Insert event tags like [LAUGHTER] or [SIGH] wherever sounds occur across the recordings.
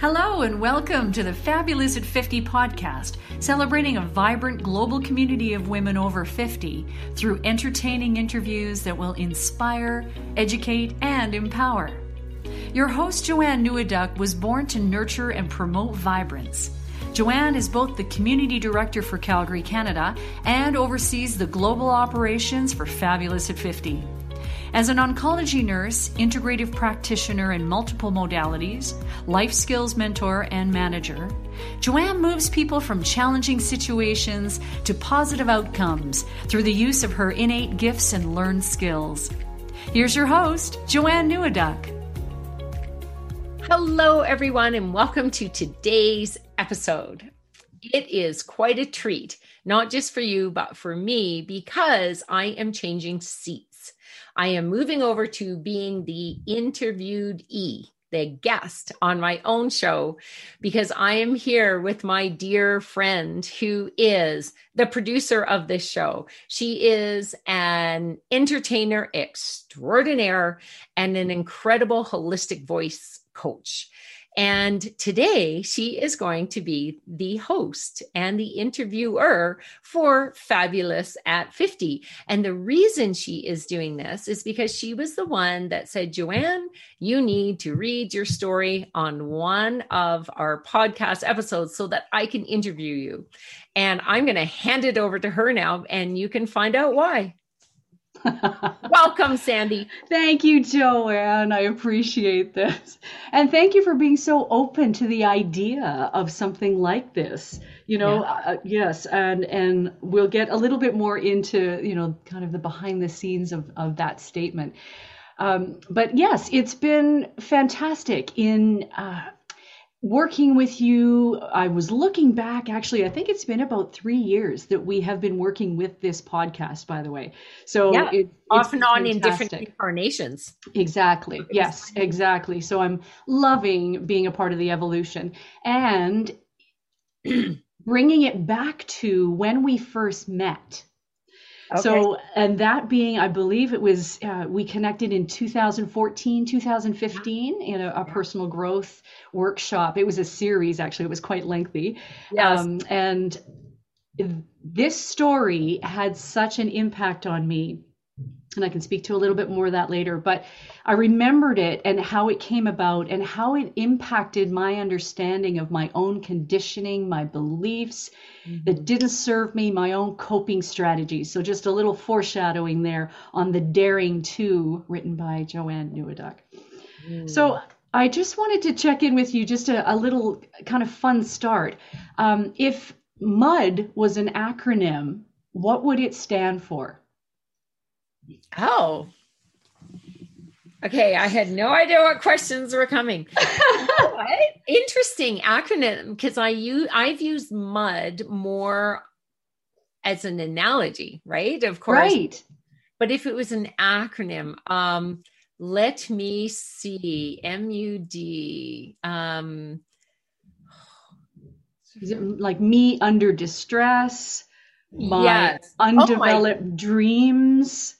Hello, and welcome to the Fabulous at 50 podcast, celebrating a vibrant global community of women over 50 through entertaining interviews that will inspire, educate, and empower. Your host, Joanne Neweduk, was born to nurture and promote vibrance. Joanne is both the Community Director for Calgary, Canada, and oversees the global operations for Fabulous at 50. As an oncology nurse, integrative practitioner in multiple modalities, life skills mentor, and manager, Joanne moves people from challenging situations to positive outcomes through the use of her innate gifts and learned skills. Here's your host, Joanne Neweduk. Hello, everyone, and welcome to today's episode. It is quite a treat, not just for you, but for me, because I am changing seats. I am moving over to being the interviewed E, the guest on my own show, because I am here with my dear friend who is the producer of this show. She is an entertainer extraordinaire and an incredible holistic voice coach. And today she is going to be the host and the interviewer for Fabulous at 50. And the reason she is doing this is because she was the one that said, Joanne, you need to read your story on one of our podcast episodes so that I can interview you. And I'm going to hand it over to her now, and you can find out why. [LAUGHS] Welcome, Sandy. Thank you, Joanne. I appreciate this. And thank you for being so open to the idea of something like this. You know, yeah. uh, yes, and and we'll get a little bit more into, you know, kind of the behind the scenes of, of that statement. Um, but yes, it's been fantastic in uh, working with you. I was looking back, actually, I think it's been about three years that we have been working with this podcast, by the way. So yeah, it, off and on in different incarnations. Exactly. Yes, exactly. So I'm loving being a part of the evolution and [CLEARS THROAT] bringing it back to when we first met. Okay. So, and that being, I believe it was, uh, we connected in 2014, 2015 in a, a, personal growth workshop. It was a series, actually, it was quite lengthy. Yes. Um, and this story had such an impact on me and I can speak to a little bit more of that later. But I remembered it and how it came about and how it impacted my understanding of my own conditioning, my beliefs mm-hmm. that didn't serve me, my own coping strategies. So just a little foreshadowing there on the Daring to, written by Joanne Neweduk. Mm. So I just wanted to check in with you, just a, a little kind of fun start. Um, if MUD was an acronym, what would it stand for? Oh. Okay, I had no idea what questions were coming. [LAUGHS] what? Interesting acronym because I use I've used mud more as an analogy, right? Of course. Right. But if it was an acronym, um, let me see. MUD. Um, Is it like me under distress? My yes. Undeveloped oh my. dreams.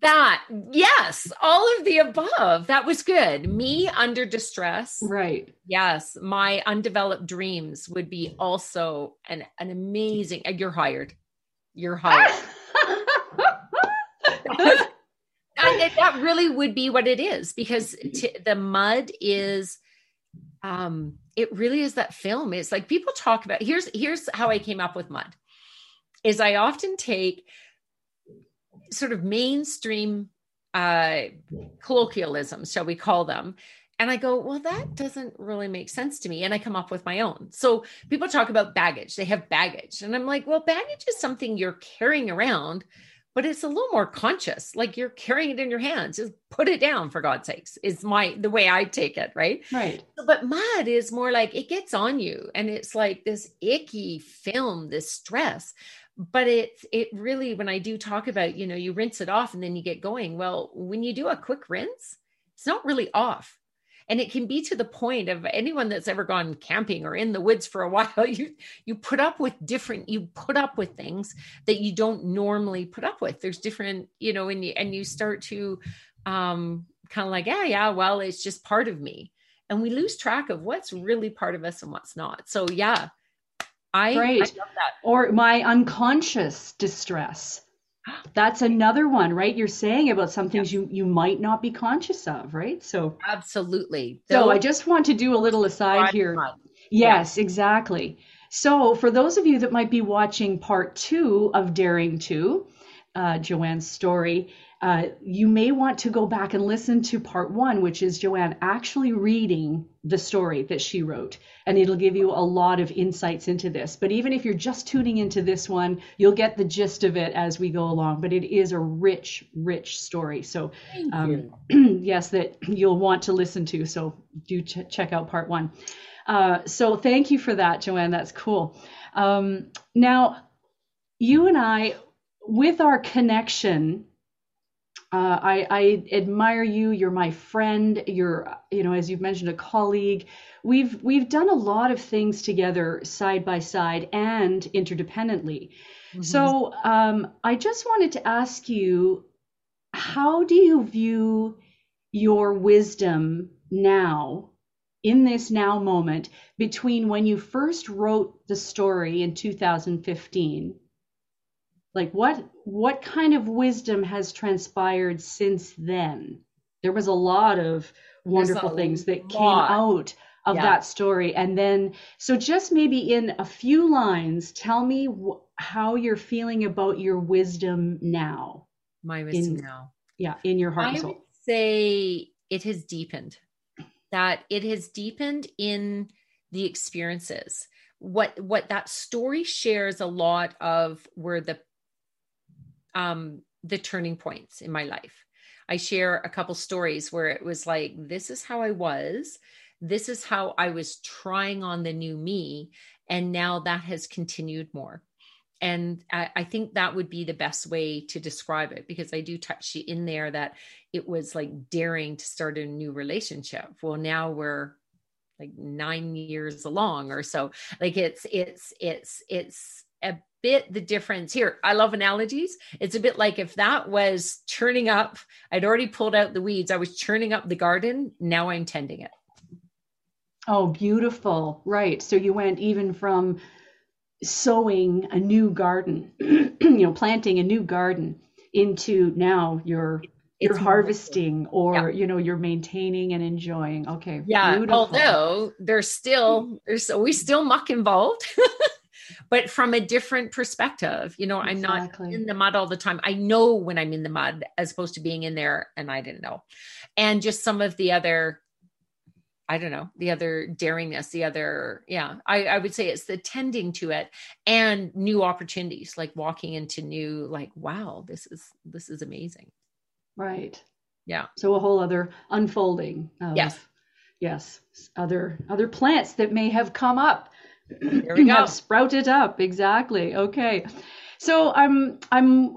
That yes all of the above. That was good. Me under distress. Right. Yes my undeveloped dreams would be also an, an amazing you're hired. You're hired. [LAUGHS] That, that really would be what it is because t- the mud is um it really is that film. It's like people talk about here's here's how i came up with mud is i often take sort of mainstream uh, colloquialisms, shall we call them. And I go, well, that doesn't really make sense to me. And I come up with my own. So people talk about baggage, they have baggage. And I'm like, well, baggage is something you're carrying around, but it's a little more conscious. Like you're carrying it in your hands. Just put it down for God's sakes, is my the way I take it. Right. Right. But mud is more like it gets on you and it's like this icky film, this stress but it's it really when i do talk about you know you rinse it off and then you get going well when you do a quick rinse it's not really off. And it can be to the point of anyone that's ever gone camping or in the woods for a [LAUGHS] while you you put up with different you put up with things that you don't normally put up with. There's different you know and you and you start to um kind of like yeah yeah well it's just part of me. And we lose track of what's really part of us and what's not. So yeah, I, Great. I love that. Or my unconscious distress. [GASPS] That's another one, right? You're saying about some things you you might not be conscious of, right? So Absolutely. so I just want to do a little aside here. Yes, exactly. So, for those of you that might be watching part two of Daring to, uh, Joanne's story, uh, you may want to go back and listen to part one, which is Joanne actually reading the story that she wrote. And it'll give you a lot of insights into this. But even if you're just tuning into this one, you'll get the gist of it as we go along. But it is a rich, rich story. So, um, [CLEARS THROAT] yes, that you'll want to listen to. So do ch- check out part one. Uh, so thank you for that, Joanne. That's cool. Um, now, you and I, with our connection, uh, I, I admire you. You're my friend. You're, you know, as you've mentioned, a colleague. We've we've done a lot of things together, side by side and interdependently. Mhm. So um, I just wanted to ask you, how do you view your wisdom now, in this now moment, between when you first wrote the story in 2015? Like what what kind of wisdom has transpired since then? There was a lot of wonderful things that came out of Yeah. that story, and then so just maybe in a few lines, tell me wh- how you're feeling about your wisdom now. my wisdom in- now. Yeah, in your heart I and would say it has deepened. That it has deepened in the experiences. What what that story shares a lot of were the um the turning points in my life. I share a couple stories where it was like this is how I was, this is how I was trying on the new me and now that has continued more and I, I think that would be the best way to describe it because I do touch in there that it was like daring to start a new relationship. Well, now we're like nine years along or so. Like it's it's it's it's a bit the difference here. I love analogies. It's a bit like if that was churning up, I'd already pulled out the weeds. I was churning up the garden. Now I'm tending it. Oh, beautiful. Right. So you went even from sowing a new garden, [CLEARS THROAT] you know, planting a new garden into now you're you're harvesting or Yeah. you know you're maintaining and enjoying. Okay. Yeah, Beautiful. although there's still there's always still muck involved, [LAUGHS] but from a different perspective. You know, I'm not in the mud all the time. I know when I'm in the mud as opposed to being in there and I didn't know. And just some of the other I don't know, the other daringness, the other, yeah, I, I would say it's the tending to it and new opportunities, like walking into new, like, wow, this is this is amazing. Right. Yeah. So a whole other unfolding of Yes. yes, other other plants that may have come up. There we go. have sprouted up. Exactly. Okay. So I'm I'm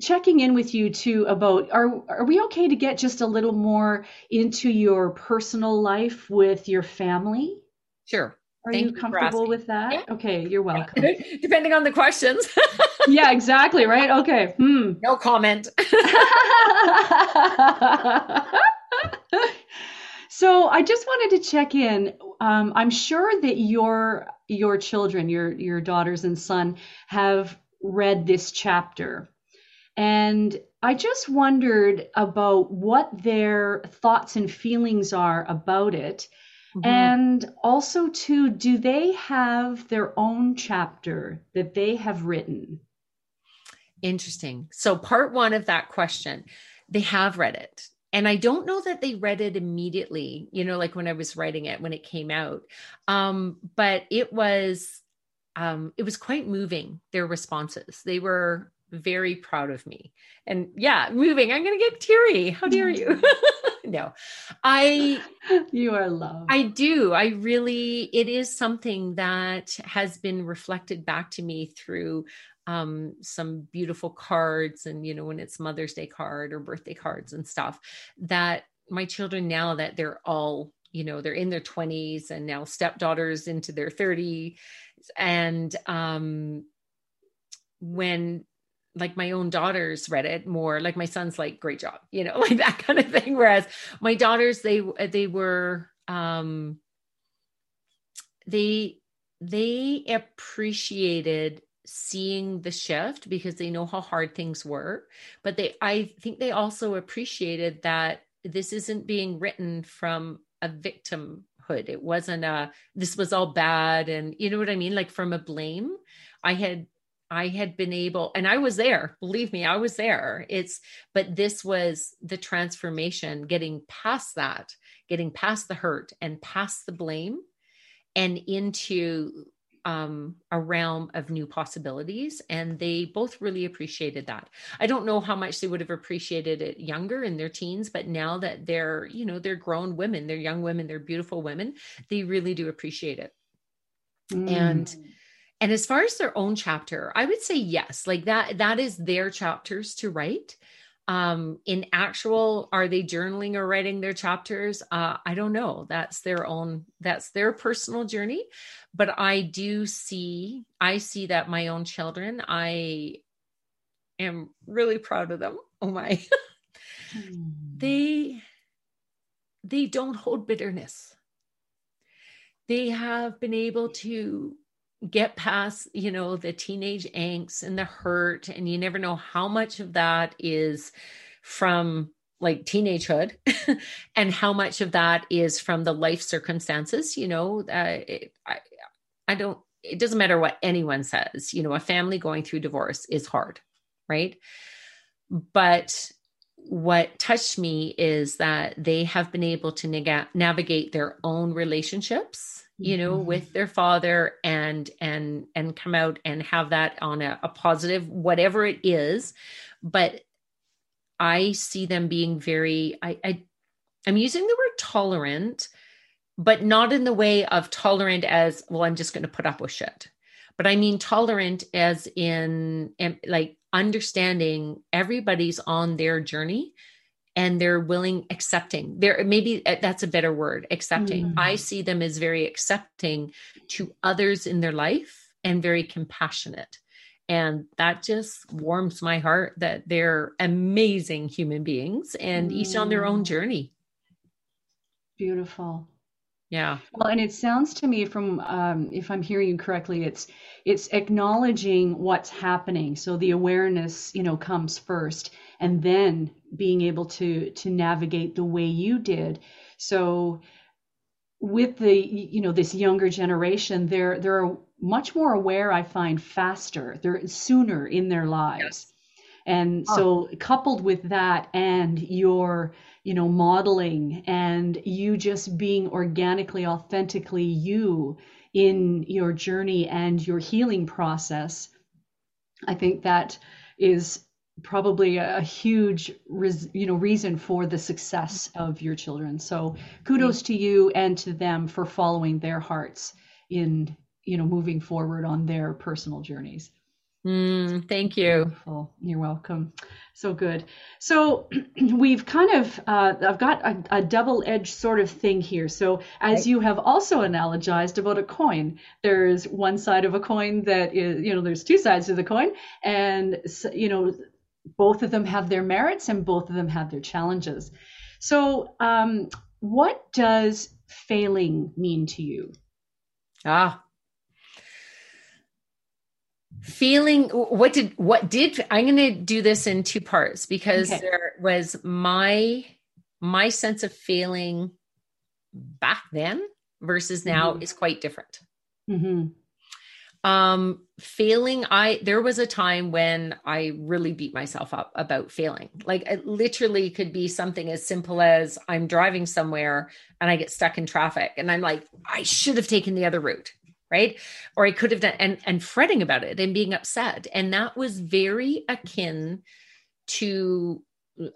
checking in with you too about are are we okay to get just a little more into your personal life with your family? Sure. Are Thank you comfortable with that? Yeah. Okay, you're welcome. [LAUGHS] Depending on the questions. [LAUGHS] yeah, exactly, right? Okay. Hmm. no comment. [LAUGHS] so I just wanted to check in. Um, I'm sure that your your children, your your daughters and son, have read this chapter, and I just wondered about what their thoughts and feelings are about it. Mm-hmm. And also, too, do they have their own chapter that they have written? Interesting. So, part one of that question, they have read it. And I don't know that they read it immediately, you know, like when I was writing it when it came out. Um, but it was um, it was quite moving, their responses. They were very proud of me. And yeah, moving. I'm gonna get teary. How dare you? [LAUGHS] no. I [LAUGHS] You are loved. I do. I really, it is something that has been reflected back to me through um, some beautiful cards and, you know, when it's Mother's Day card or birthday cards and stuff, that my children now that they're all, you know, they're in their 20s and now stepdaughters into their 30s. And um, when like my own daughters read it more like my son's like great job [LAUGHS] you know like that kind of thing whereas my daughters they they were um they they appreciated seeing the shift because they know how hard things were but they i think they also appreciated that this isn't being written from a victimhood. It wasn't a this was all bad and you know what i mean? Like from a blame. I had I had been able, and I was there, believe me, I was there. It's, but this was the transformation, getting past that, getting past the hurt and past the blame and into um, a realm of new possibilities. And they both really appreciated that. I don't know how much they would have appreciated it younger in their teens, but now that they're, you know, they're grown women, they're young women, they're beautiful women, they really do appreciate it. Mm. And, and as far as their own chapter, I would say yes, like that, that is their chapters to write. Um, in actual, are they journaling or writing their chapters? Uh, I don't know. That's their own, that's their personal journey. But I do see, I see that my own children, I am really proud of them. Oh my. [LAUGHS] They, they don't hold bitterness. They have been able to get past you know the teenage angst and the hurt and you never know how much of that is from like teenagehood [LAUGHS] and how much of that is from the life circumstances you know uh, it, I, I don't it doesn't matter what anyone says you know a family going through divorce is hard right? But what touched me is that they have been able to neg- navigate their own relationships you know mm-hmm. with their father and and and come out and have that on a, a positive whatever it is but i see them being very i, I i'm using the word tolerant but not in the way of tolerant as well i'm just going to put up with shit but i mean tolerant as in like understanding everybody's on their journey and they're willing accepting there maybe uh, that's a better word accepting mm. i see them as very accepting to others in their life and very compassionate and that just warms my heart that they're amazing human beings and mm. each on their own mm. journey beautiful yeah. Well and it sounds to me from um, if i'm hearing you correctly it's it's acknowledging what's happening. So the awareness you know comes first and then being able to to navigate the way you did. So with the you know this younger generation they're they're much more aware i find faster. They're sooner in their lives. Yes. and oh. so coupled with that and your you know modeling and you just being organically authentically you in your journey and your healing process i think that is probably a, huge you know reason for the success of your children. So kudos to you and to them for following their hearts in you know moving forward on their personal journeys mm, thank you. You're welcome. So good. So [CLEARS THROAT] we've kind of uh, i've got a, a double-edged sort of thing here. So as you have also analogized about a coin there's one side of a coin that is you know there's two sides to the coin and you know both of them have their merits and both of them have their challenges. So, um, what does failing mean to you? Ah, feeling what did what did i'm going to do this in two parts because okay. there was my my sense of failing back then versus now mm-hmm. is quite different mm-hmm um failing i there was a time when i really beat myself up about failing like it literally could be something as simple as i'm driving somewhere and i get stuck in traffic and i'm like i should have taken the other route right or i could have done and and fretting about it and being upset and that was very akin to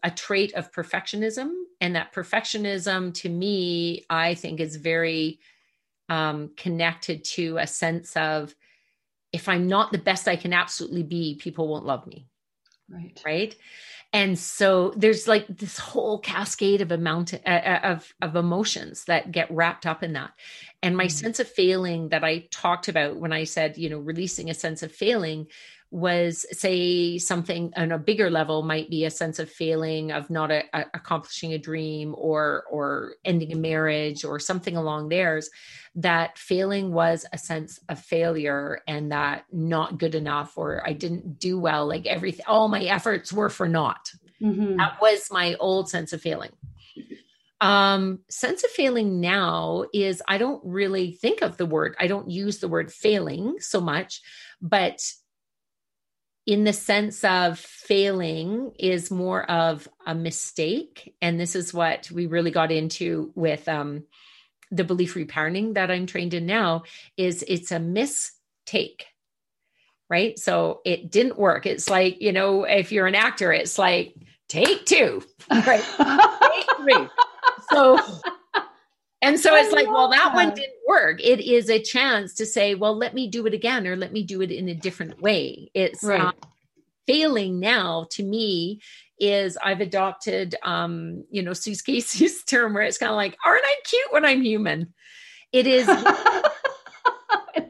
a trait of perfectionism and that perfectionism to me i think is very um, connected to a sense of if I'm not the best I can absolutely be, people won't love me. Right. Right. And so there's like this whole cascade of amount uh, uh, of of emotions that get wrapped up in that. And my mm-hmm. sense of failing that I talked about when I said, you know, releasing a sense of failing was say something on a bigger level might be a sense of failing of not a, a, accomplishing a dream or or ending a marriage or something along theirs that failing was a sense of failure and that not good enough or i didn't do well like everything all my efforts were for naught mm-hmm. that was my old sense of failing um sense of failing now is i don't really think of the word i don't use the word failing so much but in the sense of failing is more of a mistake. And this is what we really got into with um, the belief reparenting that i'm trained in now is it's a mistake right? So it didn't work. It's like you know if you're an actor it's like take two [LAUGHS] right? Take three. So and so it's like, well, that, that, one didn't work. It is a chance to say, well, let me do it again or let me do it in a different way. It's right. um, failing now to me is I've adopted, um, you know, Suze Casey's [LAUGHS] term where it's kind of like, aren't I cute when I'm human? It is. [LAUGHS] I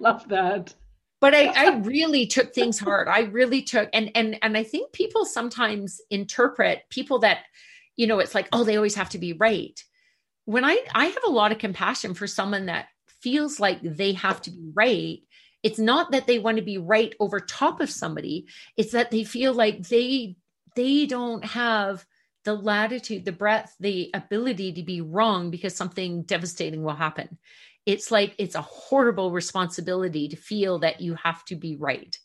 love that. But I, I really took things hard. I really took, and and and I think people sometimes interpret people that, you know, it's like, oh, they always have to be right when I I have a lot of compassion for someone that feels like they have to be right, it's not that they want to be right over top of somebody, it's that they feel like they they don't have the latitude, the breadth, the ability to be wrong because something devastating will happen. It's like it's a horrible responsibility to feel that you have to be right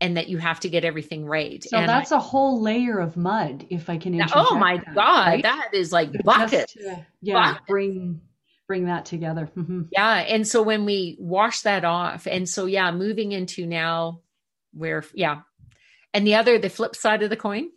and that you have to get everything right. So and that's I, a whole layer of mud, if I can. Oh my that, god, right? that is like bucket. To, yeah, bucket. bring bring that together. Mm-hmm. Yeah, and so when we wash that off, and so yeah, moving into now where yeah, and the other the flip side of the coin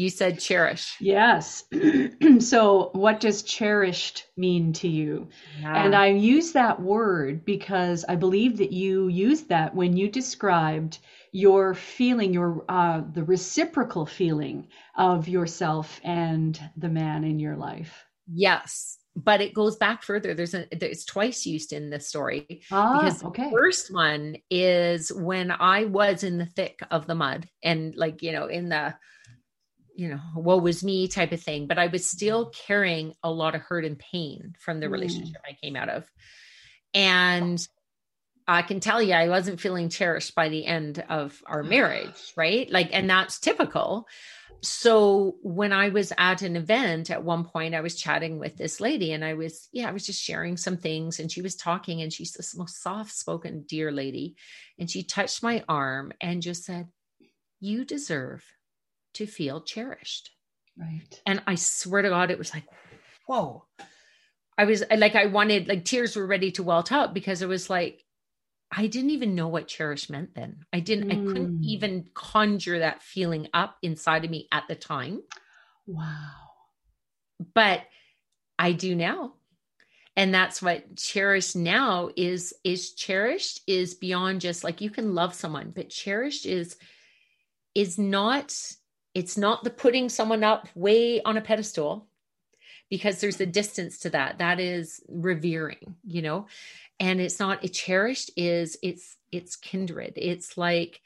you said cherish. Yes. [CLEARS THROAT] so, what does cherished mean to you? Yeah. And I use that word because I believe that you used that when you described your feeling, your uh, the reciprocal feeling of yourself and the man in your life. Yes, but it goes back further. There's a it's twice used in this story. Ah, because okay. The first one is when I was in the thick of the mud and like you know in the you know, woe was me type of thing. But I was still carrying a lot of hurt and pain from the mm. relationship I came out of. And I can tell you, I wasn't feeling cherished by the end of our [SIGHS] marriage, right? Like, and that's typical. So when I was at an event at one point, I was chatting with this lady and I was, yeah, I was just sharing some things and she was talking and she's this most soft spoken, dear lady. And she touched my arm and just said, You deserve to feel cherished. Right. And I swear to God, it was like, whoa. I was like, I wanted, like, tears were ready to welt up because it was like, I didn't even know what cherish meant then. I didn't, mm. I couldn't mm. even conjure that feeling up inside of me at the time. Wow. But I do now. And that's what cherished now is is cherished is beyond just like you can love someone, but cherished is is not it's not the putting someone up way on a pedestal because there's a distance to that. That is revering you know? And it's not it cherished is it's it's kindred. It's like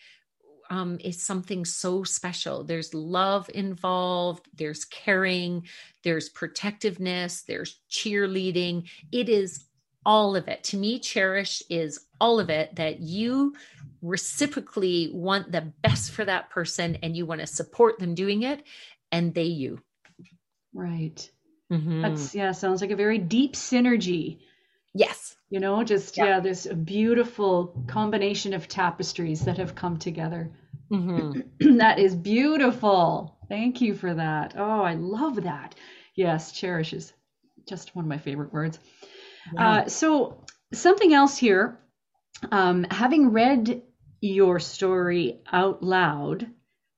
um it's something so special. There's love involved there's caring there's protectiveness there's cheerleading. It is all of it. To me cherish is all of it that you reciprocally want the best for that person and you want to support them doing it and they you. Right. Mm-hmm. that's yeah sounds like a very deep synergy. Yes. You know just yeah, yeah this beautiful combination of tapestries that have come together. Mm-hmm. [CLEARS THROAT] that is beautiful. Thank you for that. Oh i love that. Yes cherish is just one of my favorite words uh, so something else here um, having read your story out loud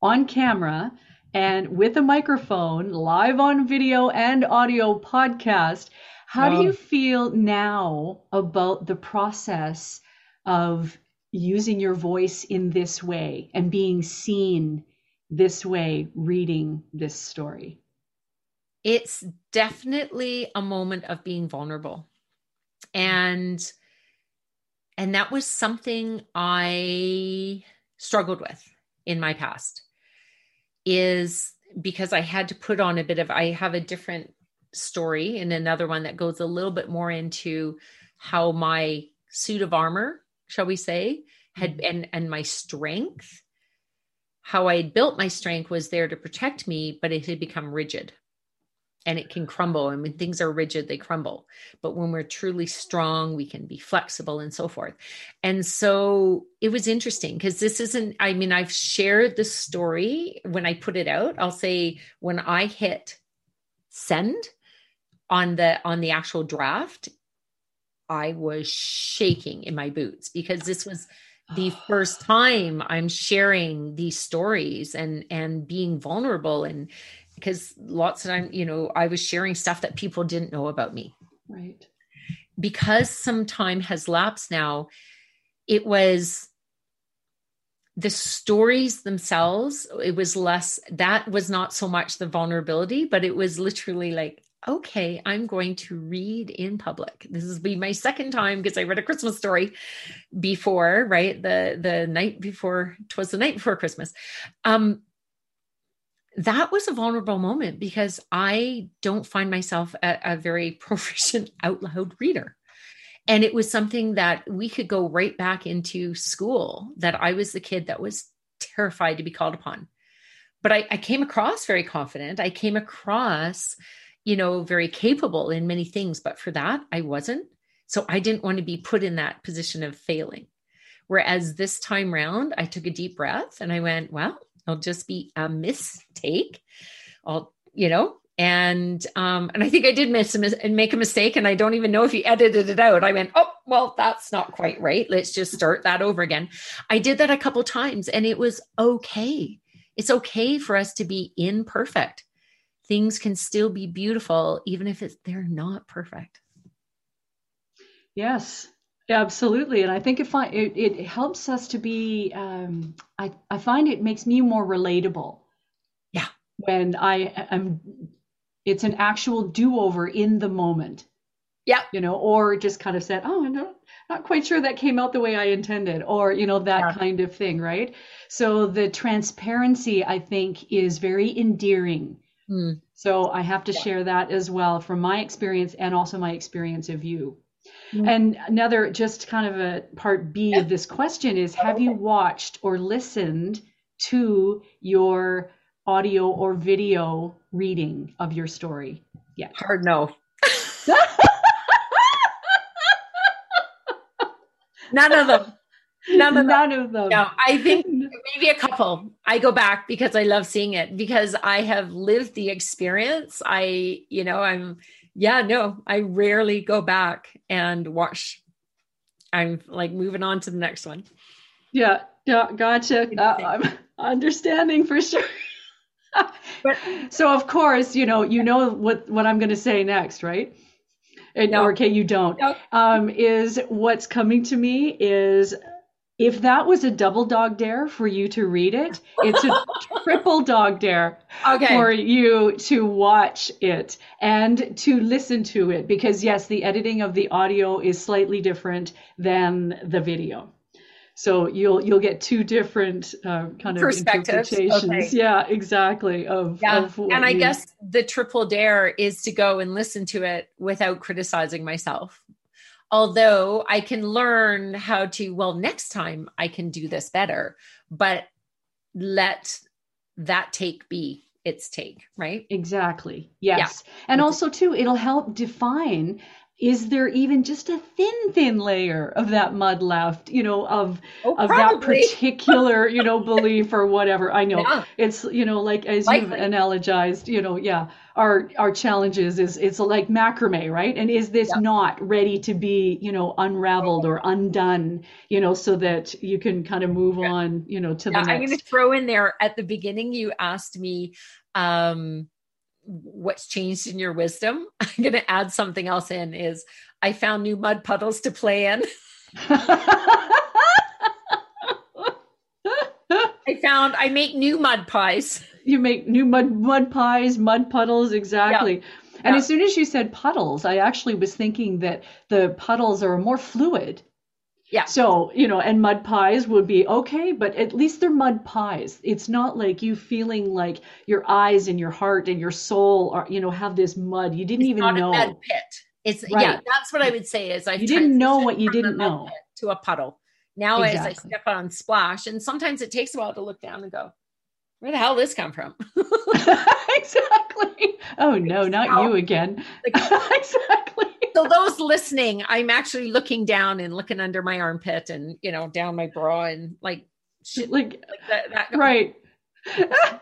on camera and with a microphone, live on video and audio podcast. How do you feel now about the process of using your voice in this way and being seen this way reading this story? It's definitely a moment of being vulnerable. And and that was something I struggled with in my past is because I had to put on a bit of, I have a different story and another one that goes a little bit more into how my suit of armor, shall we say, had mm-hmm. and and my strength, how I had built my strength was there to protect me, but it had become rigid and it can crumble. And when things are rigid, they crumble. But when we're truly strong, we can be flexible and so forth. And so it was interesting because this isn't, I mean, I've shared the story when I put it out. I'll say when I hit send on the on the actual draft, I was shaking in my boots because this was the ah. first time I'm sharing these stories and and being vulnerable and because lots of time, you know, I was sharing stuff that people didn't know about me. Right. Because some time has lapsed now, it was the stories themselves, it was less, that was not so much the vulnerability, but it was literally like, okay, I'm going to read in public. This is be my second time because I read a Christmas story before, right? The the night before, twas the night before Christmas. Um, that was a vulnerable moment because I don't find myself a, a, very [LAUGHS] proficient out loud reader. And it was something that we could go right back into school that I was the kid that was terrified to be called upon. But I, I came across very confident. I came across, you know, very capable in many things. But for that, I wasn't. So I didn't want to be put in that position of failing. Whereas this time round, I took a deep breath and I went, well, It'll just be a mistake. I'll, you know, and um, and I think I did miss and make a mistake, and I don't even know if he edited it out. I went, oh, well, that's not quite right. Let's just start that over again. I did that a couple times, and it was okay. It's okay for us to be imperfect. Things can still be beautiful, even if it's they're not perfect. Yes, Absolutely, and I think it, it, it helps us to be. Um, I I find it makes me more relatable. Yeah. When I am, it's an actual do over in the moment. Yeah. You know, or just kind of said, oh, I'm not, not quite sure that came out the way I intended, or you know that yeah. kind of thing, right? So the transparency, I think, is very endearing. Mm. So I have to yeah. share that as well from my experience and also my experience of you. Mm-hmm. And another, just kind of a part B yeah. of this question is Have you watched or listened to your audio or video reading of your story yet? Hard no. [LAUGHS] None of them. None of None them. of them. No, I think [LAUGHS] maybe a couple. I go back because I love seeing it because I have lived the experience. I, you know, I'm yeah, no, I rarely go back and watch. I'm like moving on to the next one. Yeah, yeah, gotcha. Uh, I'm [LAUGHS] understanding for sure. [LAUGHS] but so of course, you know, you know what what I'm going to say next, right? And, no. Or okay, you don't. No. Um, is what's coming to me is if that was a double dog dare for you to read it, it's a [LAUGHS] triple dog dare okay. for you to watch it and to listen to it. Because, yes, the editing of the audio is slightly different than the video. So you'll you'll get two different uh, kind of interpretations. Okay. Yeah, exactly. Of, yeah. Of and I guess the triple dare is to go and listen to it without criticizing myself although I can learn how to, well, next time I can do this better, but let that take be its take, right? Exactly. Yes. Yeah. And also, too, it'll help define is there even just a thin thin layer of that mud left you know of oh, of that particular you know [LAUGHS] belief or whatever i know yeah. it's you know like as Likely. you've analogized you know yeah our our challenges is it's like macrame right and is this yeah. not ready to be you know unraveled or undone you know so that you can kind of move yeah. on you know to the next. i'm going to throw in there at the beginning you asked me um what's changed in your wisdom [LAUGHS] i'm going to add something else in is i found new mud puddles to play in [LAUGHS] i found i make new mud pies [LAUGHS] you make new mud mud pies mud puddles exactly yeah. and yeah. as soon as you said puddles i actually was thinking that the puddles are more fluid Yeah. So, you know, and mud pies would be okay, but at least they're mud pies. It's not like you feeling like your eyes and your heart and your soul are, you know, have this mud. You didn't it's even not know. A mud pit. It's Right. yeah, that's what I would say is I You didn't know what you didn't know. to a puddle. Now as I step on splash, and sometimes it takes a while to look down and go, where the hell did this come from? [LAUGHS] exactly. Oh [LAUGHS] no, not you again. Like- [LAUGHS] exactly. So those listening, I'm actually looking down and looking under my armpit and you know down my bra and like shit Like like that. that right. [LAUGHS]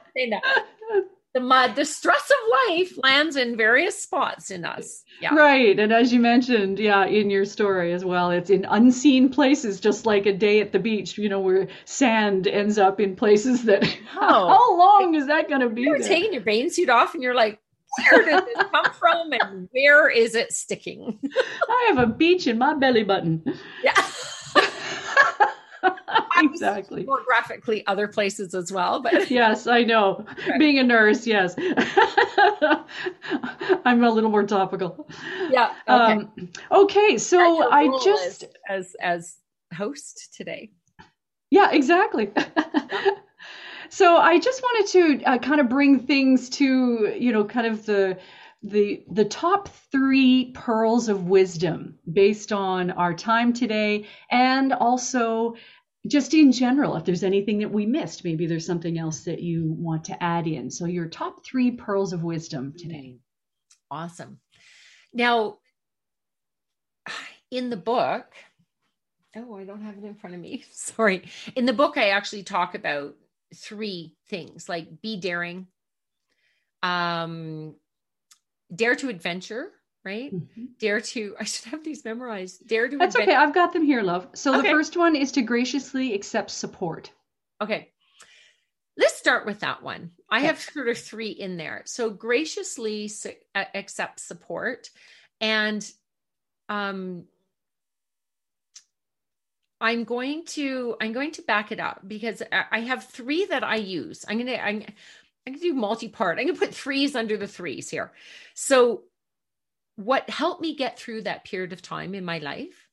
The mud, the stress of life lands in various spots in us. Yeah. Right. And as you mentioned, yeah, in your story as well, it's in unseen places, just like a day at the beach, you know, where sand ends up in places that Oh. [LAUGHS] how long is that gonna be? You're there? taking your bathing suit off and you're like, where did this come from and where is it sticking? I have a beach in my belly button. Yeah. [LAUGHS] exactly. More graphically, other places as well. But [LAUGHS] Yes, I know. Right. Being a nurse, yes. [LAUGHS] I'm a little more topical. yeah. Okay. Um, okay, so I just as, as as host today. Yeah, exactly. So I just wanted to uh, kind of bring things to, you know, kind of the the the top 3 pearls of wisdom based on our time today and also just in general if there's anything that we missed, maybe there's something else that you want to add in. So your top 3 pearls of wisdom today. Awesome. Now, in the book, oh, I don't have it in front of me. [LAUGHS] Sorry. In the book, I actually talk about three things like be daring, um, dare to adventure, right? Mhm. Dare to, [LAUGHS] I should have these memorized. Dare to That's okay. I've got them here, love. So the first one is to graciously accept support. Okay. Let's start with that one. I Okay. have sort of three in there. So graciously su- uh, accept support and um I'm going to I'm going to back it up because I have three that I use. I'm going to I'm, I'm to do multi-part. I'm to put threes under the threes here. So what helped me get through that period of time in my life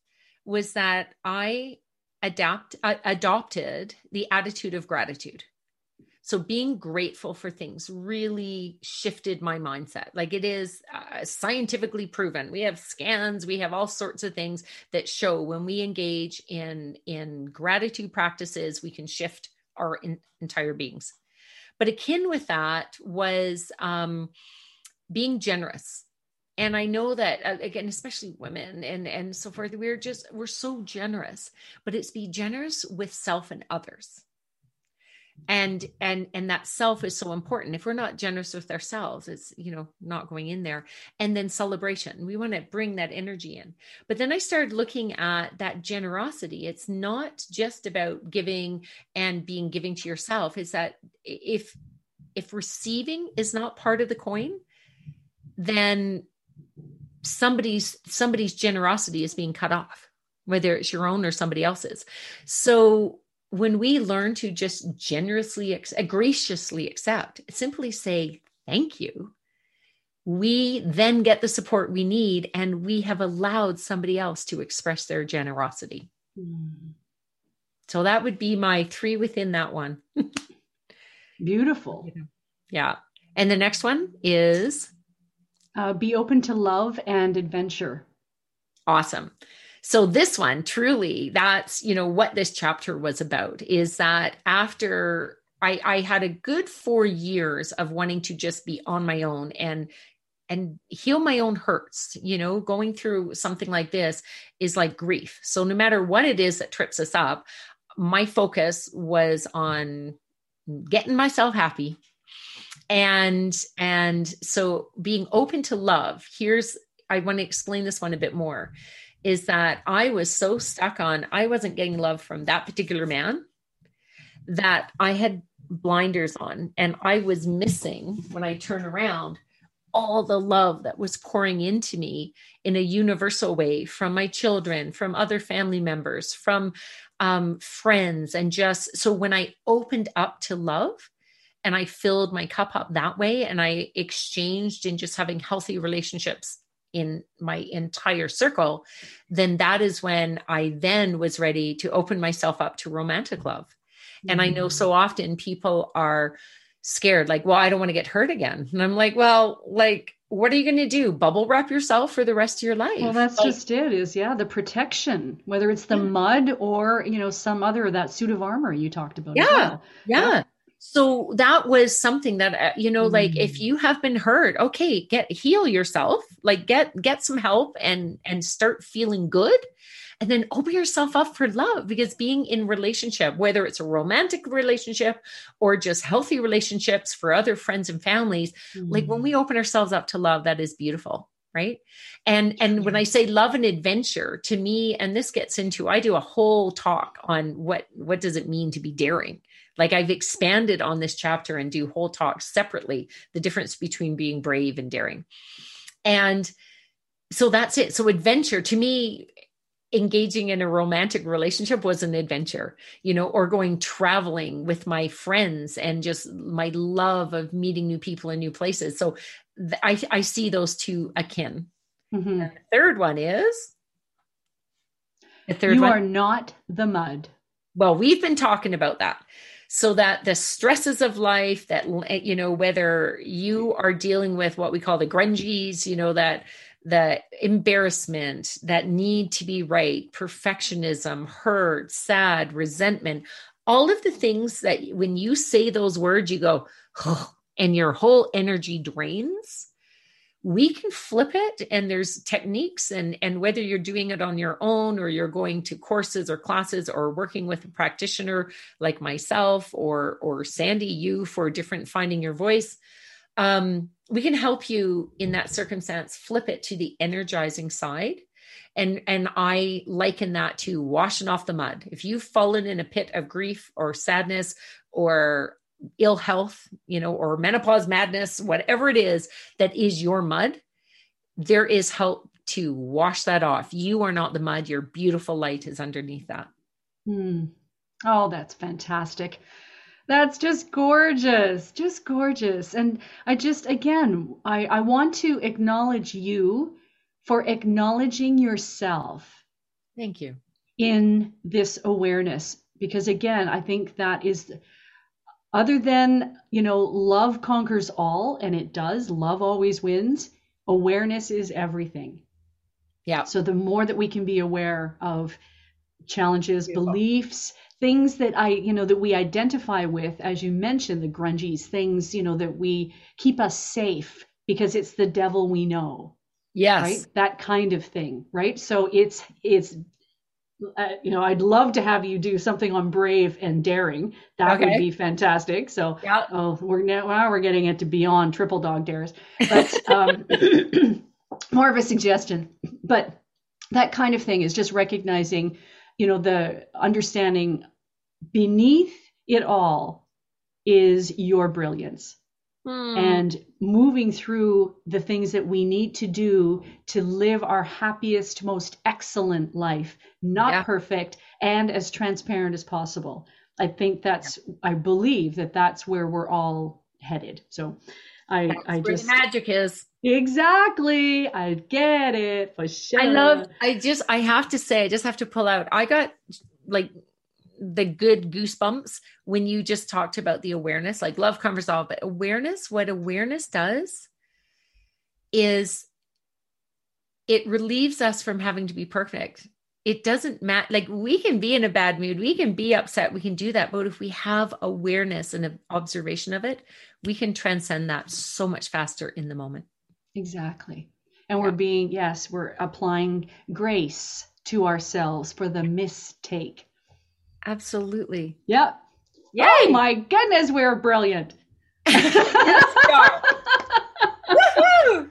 was that I adapt uh, adopted the attitude of gratitude so being grateful for things really shifted my mindset. Like it is uh, scientifically proven. We have scans we have all sorts of things that show when we engage in in gratitude practices we can shift our in, entire beings. But akin with that was um being generous. And i know that uh, again especially women and and so forth we're just we're so generous but it's be generous with self and others and and and that self is so important. If we're not generous with ourselves it's you know not going in there. And then celebration. We want to bring that energy in. But then i started looking at that generosity. It's not just about giving and being giving to yourself. Is that if if receiving is not part of the coin then somebody's somebody's generosity is being cut off whether it's your own or somebody else's. So when we learn to just generously ex- graciously accept simply say thank you we then get the support we need and we have allowed somebody else to express their generosity. So that would be my three within that one. [LAUGHS] Beautiful. yeah. And the next one is? Uh, be open to love and adventure. awesome so this one truly that's you know what this chapter was about is that after i i had a good four years of wanting to just be on my own and and heal my own hurts you know going through something like this is like grief. So no matter what it is that trips us up my focus was on getting myself happy. And and so being open to love. Here's i want to explain this one a bit more is that i was so stuck on i wasn't getting love from that particular man that i had blinders on and i was missing when i turn around all the love that was pouring into me in a universal way from my children from other family members from um, friends and just so when i opened up to love and I filled my cup up that way and I exchanged in just having healthy relationships in my entire circle, then that is when I then was ready to open myself up to romantic love. Mm-hmm. And I know so often people are scared, like, well, I don't want to get hurt again. And I'm like, well, like, what are you going to do? Bubble wrap yourself for the rest of your life? Well, that's like, just it. Is yeah, the protection, whether it's the yeah. mud or you know some other that suit of armor you talked about. Yeah, well. yeah. yeah so that was something that uh, you know like if mm. you have been hurt okay get heal yourself like get get some help and and start feeling good and then open yourself up for love because being in relationship whether it's a romantic relationship or just healthy relationships for other friends and families mm. like when we mm. open ourselves up to love that is beautiful right and and when i say love and adventure to me and this gets into i do a whole talk on what what does it mean to be daring like I've expanded on this chapter and do whole talks separately, the difference between being brave and daring. And so that's it. So adventure to me, engaging in a romantic relationship was an adventure, you know, or going traveling with my friends and just my love of meeting new people in new places. So th- I, I see those two akin. Mm-hmm. the third one is the third you one, are not the mud. Well, we've been talking about that so that the stresses of life that eh, you know whether you are dealing with what we call the grungies you know that the embarrassment that need to be right perfectionism hurt sad resentment all of the things that when you say those words you go oh, and your whole energy drains we can flip it and there's techniques and and whether you're doing it on your own or you're going to courses or classes or working with a practitioner like myself or or sandy you for different finding your voice um, we can help you in that circumstance flip it to the energizing side. And and i liken that to washing off the mud. If you've fallen in a pit of grief or sadness or ill health, you know, or menopause madness, whatever it is that is your mud, there is help to wash that off. You are not the mud. Your beautiful light is underneath that. Hmm. Oh, that's fantastic. That's just gorgeous. Just gorgeous. And I just, again, I, I want to acknowledge you for acknowledging yourself. Thank you. In this awareness. Because again, I think that is other than you know love conquers all and it does. Love always wins. Awareness is everything. Yeah. So the more that we can be aware of challenges Beautiful. beliefs things that i you know that we identify with as you mentioned the grungies things you know that we keep us safe because it's the devil we know. Yes. Right? That kind of thing right? So it's it's uh, you know, I'd love to have you do something on brave and daring. That okay. would be fantastic. So, yeah. oh, we're now, now we're getting into beyond triple dog dares, but um, [COUGHS] more of a suggestion. But that kind of thing is just recognizing, you know, the understanding beneath it all is your brilliance hmm. and moving through the things that we need to do to live our happiest, most excellent life, not yeah. perfect and as transparent as possible. I think that's, yeah. I believe that that's where we're all headed. So I, that's I just, magic is. Exactly. I get it for sure. I love, I just, I have to say, I just have to pull out. I got like the good goosebumps when you just talked about the awareness like love covers all but awareness what awareness does is it relieves us from having to be perfect. It doesn't matter like we can be in a bad mood we can be upset we can do that but if we have awareness and observation of it we can transcend that so much faster in the moment. Exactly. And yeah. we're being yes we're applying grace to ourselves for the mistake Absolutely. Yep. Yay! Oh my goodness, we're brilliant. Let's go. [LAUGHS] Woohoo.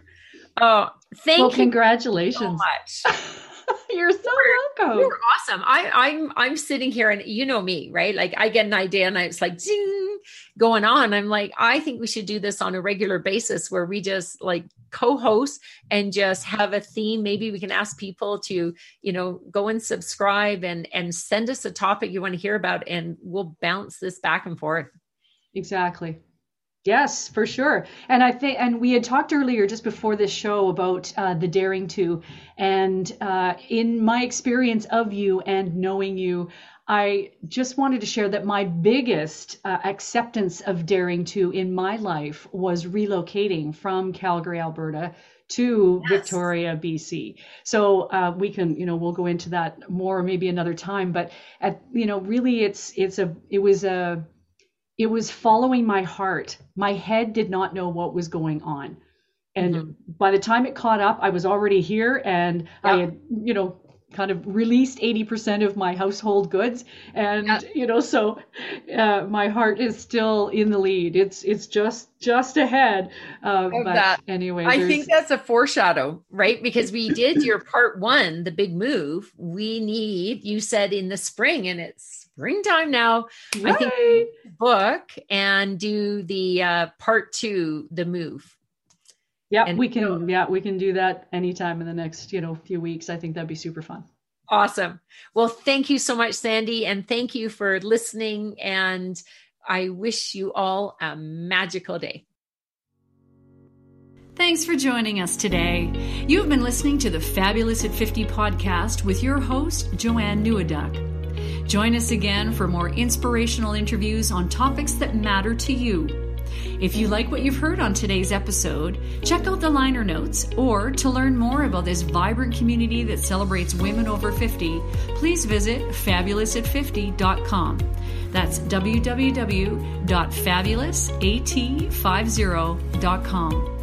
Oh, thank well, you. Congratulations. So much. [LAUGHS] You're so you're, welcome. You're awesome. I, I'm I'm sitting here and you know me, right? Like I get an idea and it's like ding going on. I'm like, I think we should do this on a regular basis where we just like co-host and just have a theme. Maybe we can ask people to, you know, go and subscribe and and send us a topic you want to hear about and we'll bounce this back and forth. Exactly. Yes, for sure. And I think, and we had talked earlier just before this show about uh, the daring to, and uh, in my experience of you and knowing you, I just wanted to share that my biggest uh, acceptance of daring to in my life was relocating from Calgary, Alberta to yes. Victoria, BC. So uh, we can, you know, we'll go into that more maybe another time. But at, you know, really, it's it's a it was a it was following my heart. My head did not know what was going on. And mm-hmm. by the time it caught up, I was already here and I had, you know, kind of released 80% of my household goods and you know so uh, my heart is still in the lead it's it's just just ahead uh, but that. anyway i think that's a foreshadow right because we did your [LAUGHS] part one the big move we need you said in the spring and it's springtime now. Right. I think book and do the uh, part two, the move. Yeah, and we can. Yeah, we can do that anytime in the next you know few weeks. I think that'd be super fun. Awesome. Well, thank you so much, Sandy, and thank you for listening. And I wish you all a magical day. Thanks for joining us today. You've been listening to the Fabulous at 50 podcast with your host, Joanne Neweduk. Join us again for more inspirational interviews on topics that matter to you. If you like what you've heard on today's episode, check out the liner notes, or to learn more about this vibrant community that celebrates women over 50, please visit fabulousat50.com. That's www.fabulousat50.com.